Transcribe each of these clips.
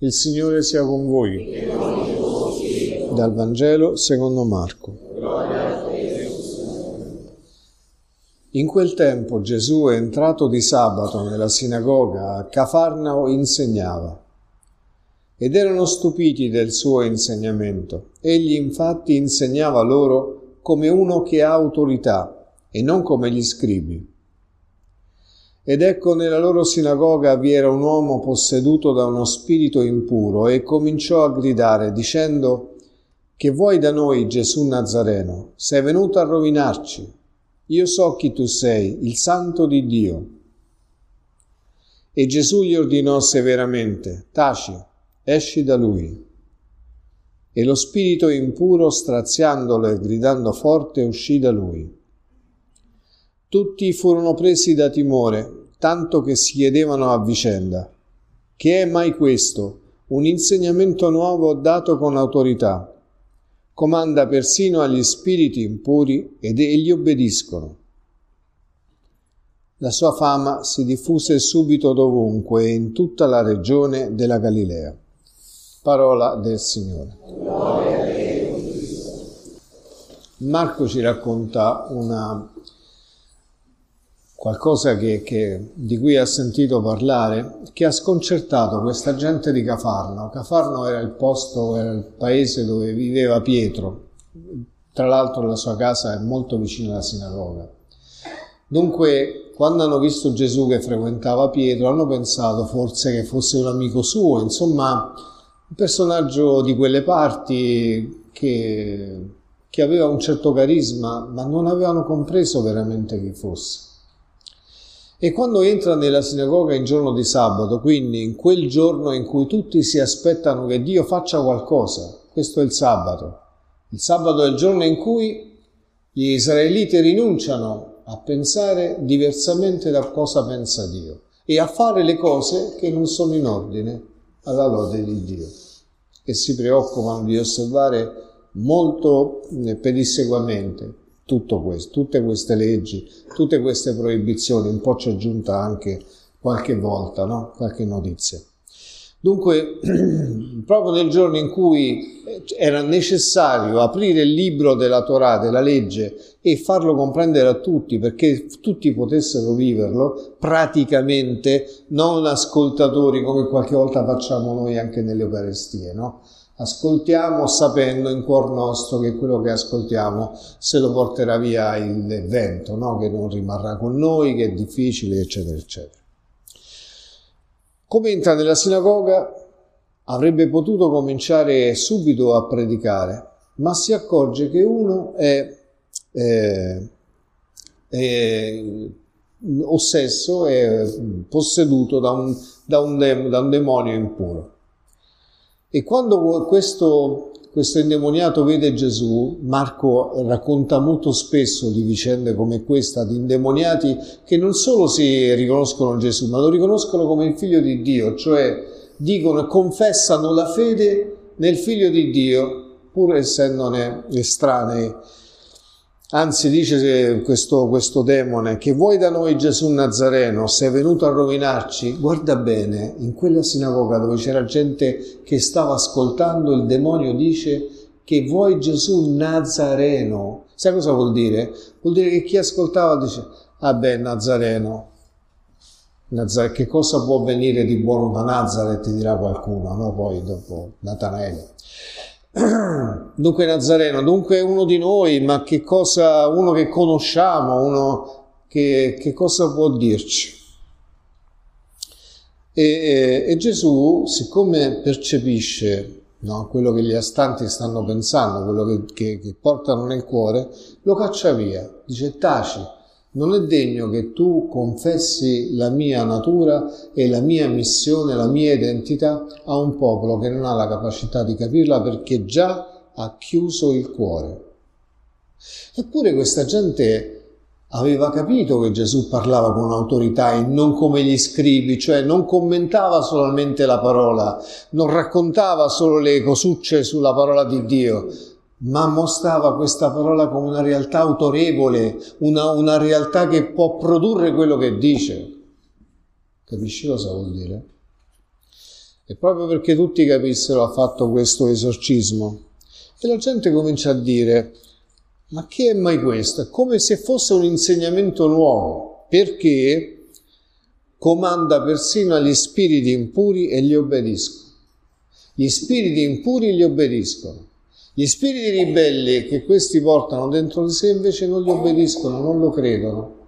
Il Signore sia con voi. Dal Vangelo secondo Marco. In quel tempo Gesù entrato di sabato nella sinagoga a Cafarnao insegnava ed erano stupiti del suo insegnamento. Egli infatti insegnava loro come uno che ha autorità e non come gli scribi. Ed ecco nella loro sinagoga vi era un uomo posseduto da uno spirito impuro e cominciò a gridare dicendo che vuoi da noi Gesù Nazareno? Sei venuto a rovinarci. Io so chi tu sei, il santo di Dio. E Gesù gli ordinò severamente, taci, esci da lui. E lo spirito impuro, straziandolo e gridando forte, uscì da lui. Tutti furono presi da timore tanto che si chiedevano a vicenda, che è mai questo? Un insegnamento nuovo dato con autorità. Comanda persino agli spiriti impuri ed egli obbediscono. La sua fama si diffuse subito dovunque e in tutta la regione della Galilea. Parola del Signore. Marco ci racconta una qualcosa che, che, di cui ha sentito parlare, che ha sconcertato questa gente di Cafarno. Cafarno era il posto, era il paese dove viveva Pietro, tra l'altro la sua casa è molto vicina alla sinagoga. Dunque, quando hanno visto Gesù che frequentava Pietro, hanno pensato forse che fosse un amico suo, insomma, un personaggio di quelle parti che, che aveva un certo carisma, ma non avevano compreso veramente chi fosse. E quando entra nella sinagoga in giorno di sabato, quindi in quel giorno in cui tutti si aspettano che Dio faccia qualcosa, questo è il sabato. Il sabato è il giorno in cui gli israeliti rinunciano a pensare diversamente da cosa pensa Dio e a fare le cose che non sono in ordine alla lode di Dio e si preoccupano di osservare molto eh, pedissequamente tutto questo, tutte queste leggi, tutte queste proibizioni, un po' ci è aggiunta anche qualche volta, no? qualche notizia. Dunque, proprio nel giorno in cui era necessario aprire il libro della Torah, della legge, e farlo comprendere a tutti perché tutti potessero viverlo, praticamente non ascoltatori come qualche volta facciamo noi anche nelle Eucaristie, no? Ascoltiamo sapendo in cuor nostro che quello che ascoltiamo se lo porterà via il vento, no? che non rimarrà con noi, che è difficile, eccetera, eccetera. Come entra nella sinagoga, avrebbe potuto cominciare subito a predicare, ma si accorge che uno è, è, è ossesso, è posseduto da un, da un, da un demonio impuro. E quando questo, questo indemoniato vede Gesù, Marco racconta molto spesso di vicende come questa, di indemoniati che non solo si riconoscono Gesù, ma lo riconoscono come il figlio di Dio, cioè dicono e confessano la fede nel figlio di Dio, pur essendone estranei Anzi, dice questo, questo, demone che vuoi da noi Gesù Nazareno, sei venuto a rovinarci? Guarda bene, in quella sinagoga dove c'era gente che stava ascoltando, il demonio dice che vuoi Gesù Nazareno. Sai cosa vuol dire? Vuol dire che chi ascoltava dice, ah Nazareno, Nazare, che cosa può venire di buono da Nazareth, dirà qualcuno, no? Poi dopo Natanaele. Dunque Nazareno, dunque uno di noi, ma che cosa, uno che conosciamo, uno che, che cosa può dirci? E, e, e Gesù, siccome percepisce no, quello che gli astanti stanno pensando, quello che, che, che portano nel cuore, lo caccia via, dice taci, non è degno che tu confessi la mia natura e la mia missione, la mia identità a un popolo che non ha la capacità di capirla perché già ha chiuso il cuore. Eppure questa gente aveva capito che Gesù parlava con autorità e non come gli scribi, cioè non commentava solamente la parola, non raccontava solo le cosucce sulla parola di Dio, ma mostrava questa parola come una realtà autorevole, una, una realtà che può produrre quello che dice. Capisci cosa vuol dire? E proprio perché tutti capissero ha fatto questo esorcismo. E la gente comincia a dire, ma che è mai questo? Come se fosse un insegnamento nuovo, perché comanda persino agli spiriti impuri e gli obbediscono. Gli spiriti impuri gli obbediscono. Gli spiriti ribelli che questi portano dentro di sé invece non gli obbediscono, non lo credono.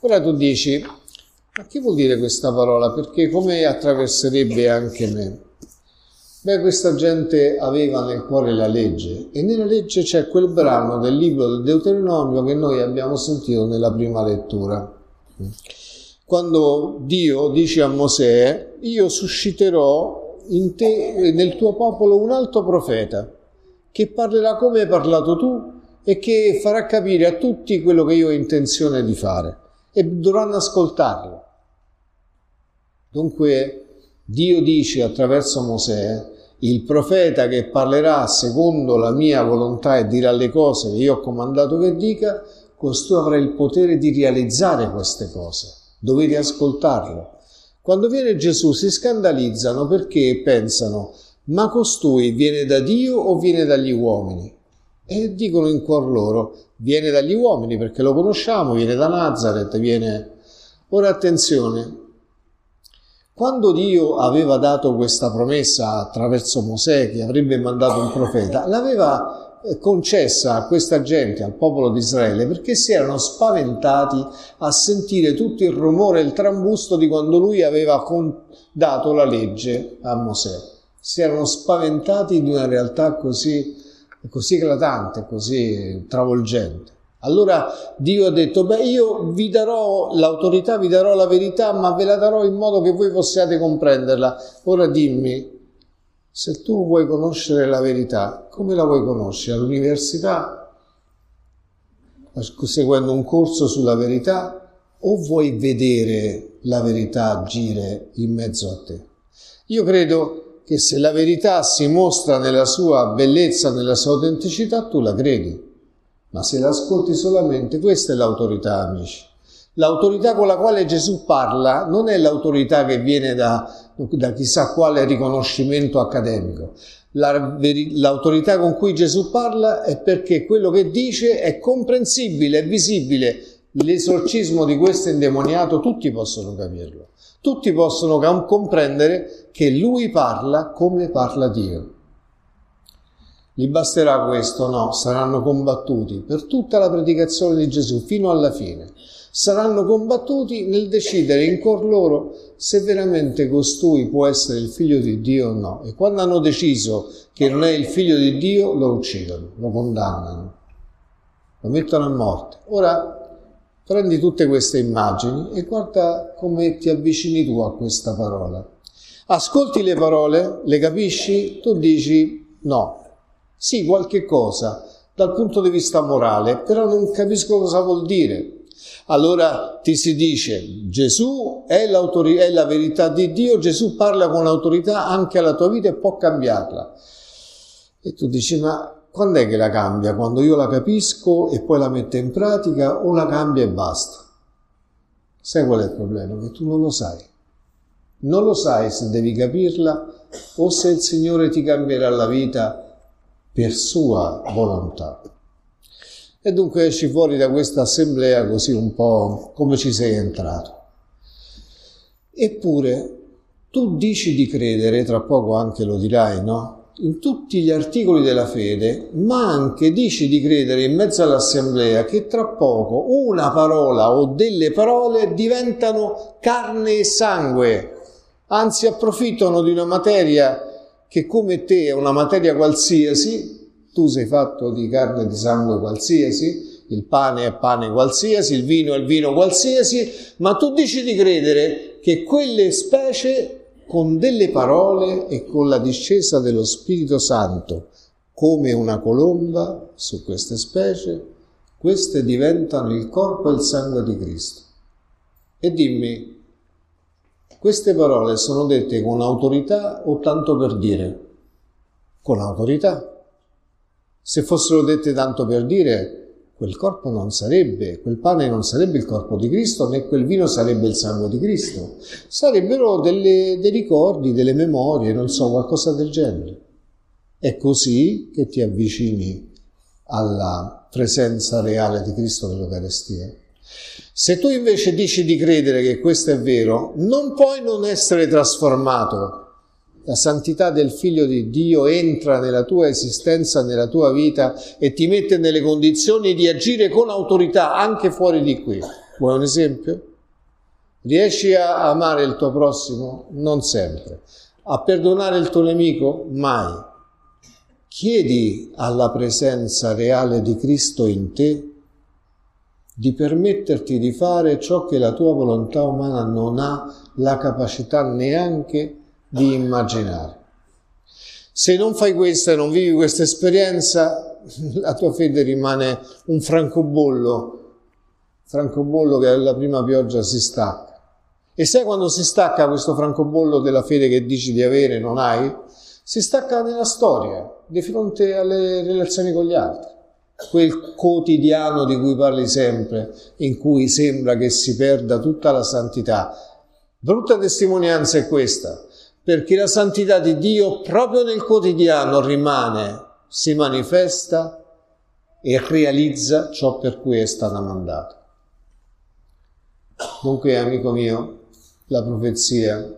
Ora tu dici, ma che vuol dire questa parola? Perché come attraverserebbe anche me? Beh, questa gente aveva nel cuore la legge e nella legge c'è quel brano del libro del Deuteronomio che noi abbiamo sentito nella prima lettura. Quando Dio dice a Mosè, io susciterò te, nel tuo popolo un altro profeta che parlerà come hai parlato tu e che farà capire a tutti quello che io ho intenzione di fare e dovranno ascoltarlo. Dunque Dio dice attraverso Mosè, il profeta che parlerà secondo la mia volontà e dirà le cose che io ho comandato che dica, costui avrà il potere di realizzare queste cose. Dovete ascoltarlo. Quando viene Gesù si scandalizzano perché pensano, ma costui viene da Dio o viene dagli uomini? E dicono in cuor loro, viene dagli uomini perché lo conosciamo, viene da Nazareth, viene... Ora attenzione, quando Dio aveva dato questa promessa attraverso Mosè che avrebbe mandato un profeta, l'aveva eh, concessa a questa gente, al popolo di Israele, perché si erano spaventati a sentire tutto il rumore il trambusto di quando lui aveva dato la legge a Mosè. Si erano spaventati di una realtà così, così eclatante, così travolgente. Allora Dio ha detto, beh io vi darò l'autorità, vi darò la verità, ma ve la darò in modo che voi possiate comprenderla. Ora dimmi, se tu vuoi conoscere la verità, come la vuoi conoscere? All'università? Seguendo un corso sulla verità? O vuoi vedere la verità agire in mezzo a te? Io credo che se la verità si mostra nella sua bellezza, nella sua autenticità, tu la credi. Ma se l'ascolti solamente, questa è l'autorità, amici. L'autorità con la quale Gesù parla non è l'autorità che viene da, da chissà quale riconoscimento accademico. La, l'autorità con cui Gesù parla è perché quello che dice è comprensibile, è visibile. L'esorcismo di questo indemoniato tutti possono capirlo. Tutti possono comprendere che lui parla come parla Dio. Gli basterà questo? No, saranno combattuti per tutta la predicazione di Gesù fino alla fine. Saranno combattuti nel decidere in cor loro se veramente costui può essere il figlio di Dio o no. E quando hanno deciso che non è il figlio di Dio, lo uccidono, lo condannano, lo mettono a morte. Ora prendi tutte queste immagini e guarda come ti avvicini tu a questa parola. Ascolti le parole, le capisci? Tu dici no, sì, qualche cosa dal punto di vista morale, però non capisco cosa vuol dire. Allora ti si dice Gesù è, è la verità di Dio, Gesù parla con autorità anche alla tua vita e può cambiarla. E tu dici ma quando è che la cambia? Quando io la capisco e poi la metto in pratica o la cambia e basta? Sai qual è il problema? Che tu non lo sai. Non lo sai se devi capirla o se il Signore ti cambierà la vita per sua volontà. E dunque esci fuori da questa assemblea così un po' come ci sei entrato. Eppure tu dici di credere, tra poco anche lo dirai, no? In tutti gli articoli della fede, ma anche dici di credere in mezzo all'assemblea che tra poco una parola o delle parole diventano carne e sangue, anzi approfittano di una materia che come te è una materia qualsiasi, tu sei fatto di carne e di sangue qualsiasi, il pane è pane qualsiasi, il vino è il vino qualsiasi, ma tu dici di credere che quelle specie con delle parole e con la discesa dello Spirito Santo, come una colomba su queste specie, queste diventano il corpo e il sangue di Cristo. E dimmi, queste parole sono dette con autorità o tanto per dire? Con autorità. Se fossero dette tanto per dire, quel corpo non sarebbe, quel pane non sarebbe il corpo di Cristo, né quel vino sarebbe il sangue di Cristo. Sarebbero delle, dei ricordi, delle memorie, non so, qualcosa del genere. È così che ti avvicini alla presenza reale di Cristo nell'Eucarestia. Se tu invece dici di credere che questo è vero, non puoi non essere trasformato la santità del figlio di Dio entra nella tua esistenza, nella tua vita e ti mette nelle condizioni di agire con autorità anche fuori di qui. Vuoi un esempio? Riesci a amare il tuo prossimo? Non sempre. A perdonare il tuo nemico? Mai. Chiedi alla presenza reale di Cristo in te di permetterti di fare ciò che la tua volontà umana non ha la capacità neanche di immaginare. Se non fai questo e non vivi questa esperienza, la tua fede rimane un francobollo, francobollo che alla prima pioggia si stacca. E sai quando si stacca questo francobollo della fede che dici di avere, non hai? Si stacca nella storia, di fronte alle relazioni con gli altri. Quel quotidiano di cui parli sempre, in cui sembra che si perda tutta la santità. Brutta testimonianza è questa perché la santità di Dio proprio nel quotidiano rimane, si manifesta e realizza ciò per cui è stata mandata. Dunque, amico mio, la profezia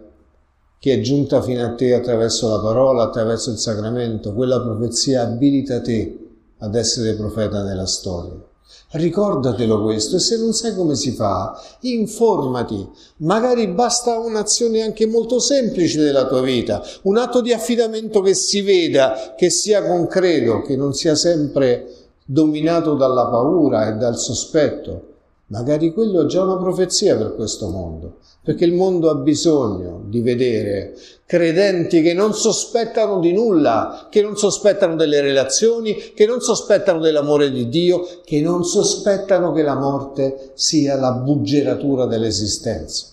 che è giunta fino a te attraverso la parola, attraverso il sacramento, quella profezia abilita te ad essere profeta nella storia. Ricordatelo questo e se non sai come si fa, informati. Magari basta un'azione anche molto semplice della tua vita, un atto di affidamento che si veda, che sia concreto, che non sia sempre dominato dalla paura e dal sospetto. Magari quello è già una profezia per questo mondo, perché il mondo ha bisogno di vedere credenti che non sospettano di nulla, che non sospettano delle relazioni, che non sospettano dell'amore di Dio, che non sospettano che la morte sia la buggeratura dell'esistenza.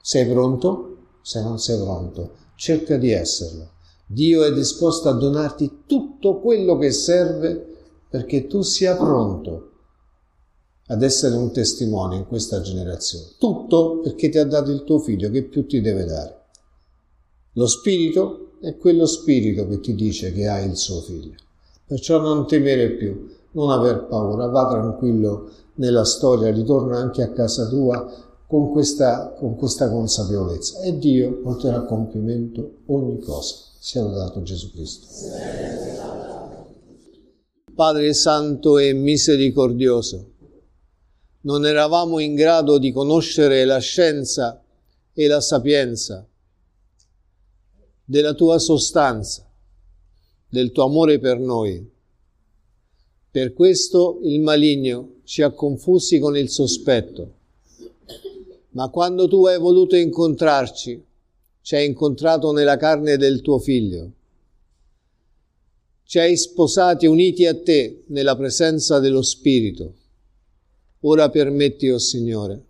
Sei pronto? Se non sei pronto, cerca di esserlo. Dio è disposto a donarti tutto quello che serve perché tu sia pronto ad essere un testimone in questa generazione. Tutto perché ti ha dato il tuo figlio, che più ti deve dare? Lo spirito è quello spirito che ti dice che hai il suo figlio. Perciò non temere più, non aver paura, va tranquillo nella storia, ritorna anche a casa tua con questa, con questa consapevolezza e Dio porterà a compimento ogni cosa. Sia lodato Gesù Cristo. Padre Santo e misericordioso, non eravamo in grado di conoscere la scienza e la sapienza della tua sostanza, del tuo amore per noi. Per questo il maligno ci ha confusi con il sospetto. Ma quando tu hai voluto incontrarci, ci hai incontrato nella carne del tuo figlio. Ci hai sposati uniti a te nella presenza dello Spirito Ora permetti, o oh Signore,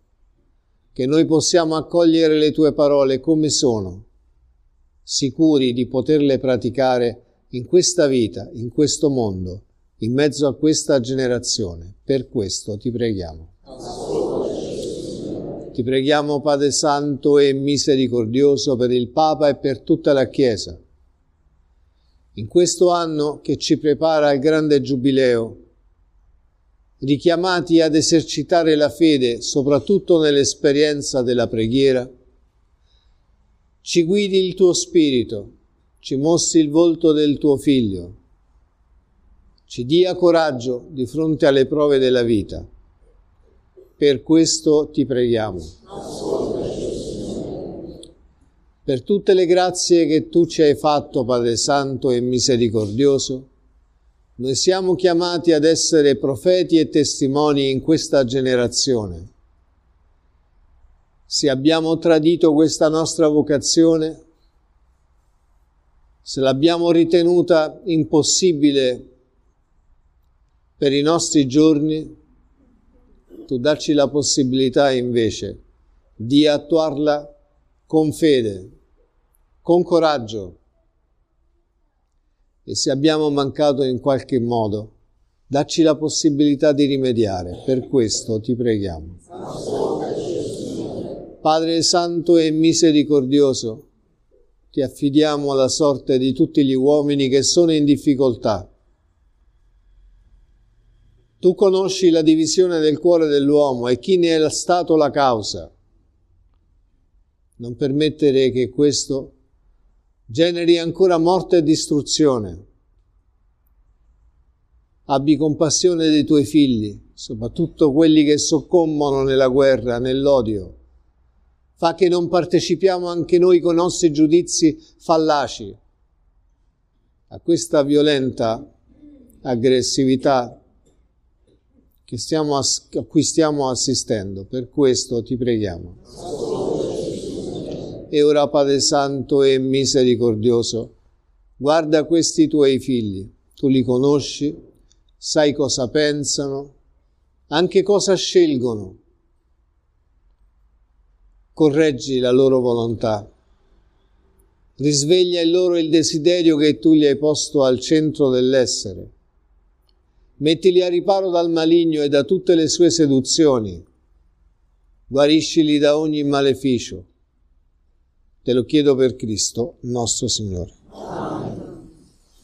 che noi possiamo accogliere le tue parole come sono, sicuri di poterle praticare in questa vita, in questo mondo, in mezzo a questa generazione. Per questo ti preghiamo. Ti preghiamo, Padre Santo e misericordioso, per il Papa e per tutta la Chiesa. In questo anno che ci prepara al grande giubileo, richiamati ad esercitare la fede soprattutto nell'esperienza della preghiera, ci guidi il tuo spirito, ci mostri il volto del tuo figlio, ci dia coraggio di fronte alle prove della vita. Per questo ti preghiamo. Per tutte le grazie che tu ci hai fatto, Padre Santo e misericordioso, noi siamo chiamati ad essere profeti e testimoni in questa generazione. Se abbiamo tradito questa nostra vocazione, se l'abbiamo ritenuta impossibile per i nostri giorni, tu dacci la possibilità invece di attuarla con fede, con coraggio, e se abbiamo mancato in qualche modo, Dacci la possibilità di rimediare, per questo ti preghiamo. Padre Santo e misericordioso, ti affidiamo alla sorte di tutti gli uomini che sono in difficoltà. Tu conosci la divisione del cuore dell'uomo e chi ne è stato la causa. Non permettere che questo generi ancora morte e distruzione. Abbi compassione dei tuoi figli, soprattutto quelli che soccombono nella guerra, nell'odio. Fa che non partecipiamo anche noi con nostri giudizi fallaci a questa violenta aggressività stiamo, a cui stiamo assistendo. Per questo ti preghiamo. E ora Padre Santo e misericordioso, guarda questi tuoi figli, tu li conosci, sai cosa pensano, anche cosa scelgono. Correggi la loro volontà. Risveglia in loro il desiderio che tu gli hai posto al centro dell'essere. Mettili a riparo dal maligno e da tutte le sue seduzioni. Guariscili da ogni maleficio. Te lo chiedo per Cristo, nostro Signore.